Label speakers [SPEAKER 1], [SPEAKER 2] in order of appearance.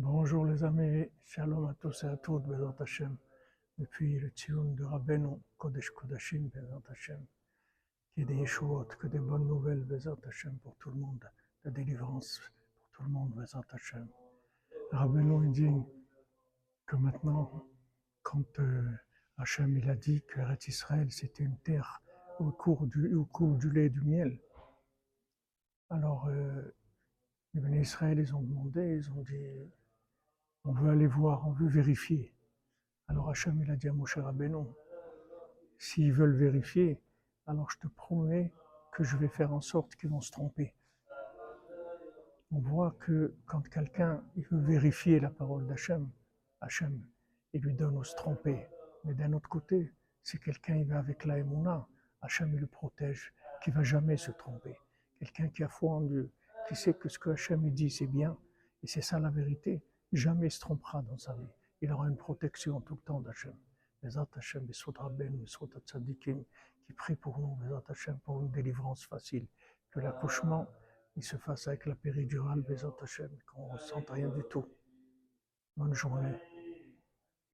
[SPEAKER 1] Bonjour les amis, shalom à tous et à toutes, Bezat Hashem, depuis le Tzion de Rabbeinu, Kodesh Kodashim, Bezat Hashem, qu'il y ait des Yeshuot, que des bonnes nouvelles, Bezat Hashem, pour tout le monde, la délivrance pour tout le monde, Bezat Hashem. Rabbeinu dit que maintenant, quand euh, Hashem il a dit que Israël c'était une terre au cours du, au cours du lait et du miel, alors euh, les Israël ils ont demandé, ils ont dit on veut aller voir, on veut vérifier. Alors Hachem il a dit à Moshe Rabbeinu, s'ils veulent vérifier, alors je te promets que je vais faire en sorte qu'ils vont se tromper. On voit que quand quelqu'un veut vérifier la parole d'Hachem, Hachem, il lui donne à se tromper. Mais d'un autre côté, si quelqu'un il va avec la Emouna, Hachem il le protège, qui va jamais se tromper. Quelqu'un qui a foi en Dieu, qui sait que ce que Hachem dit c'est bien, et c'est ça la vérité, jamais se trompera dans sa vie. Il aura une protection tout le temps d'Hachem. Bezat Hachem, Tzadikim, qui prie pour nous, Bezat Hachem, pour une délivrance facile. Que l'accouchement, il se fasse avec la péridurale, Bezat Hachem, qu'on ne ressente rien du tout. Bonne journée.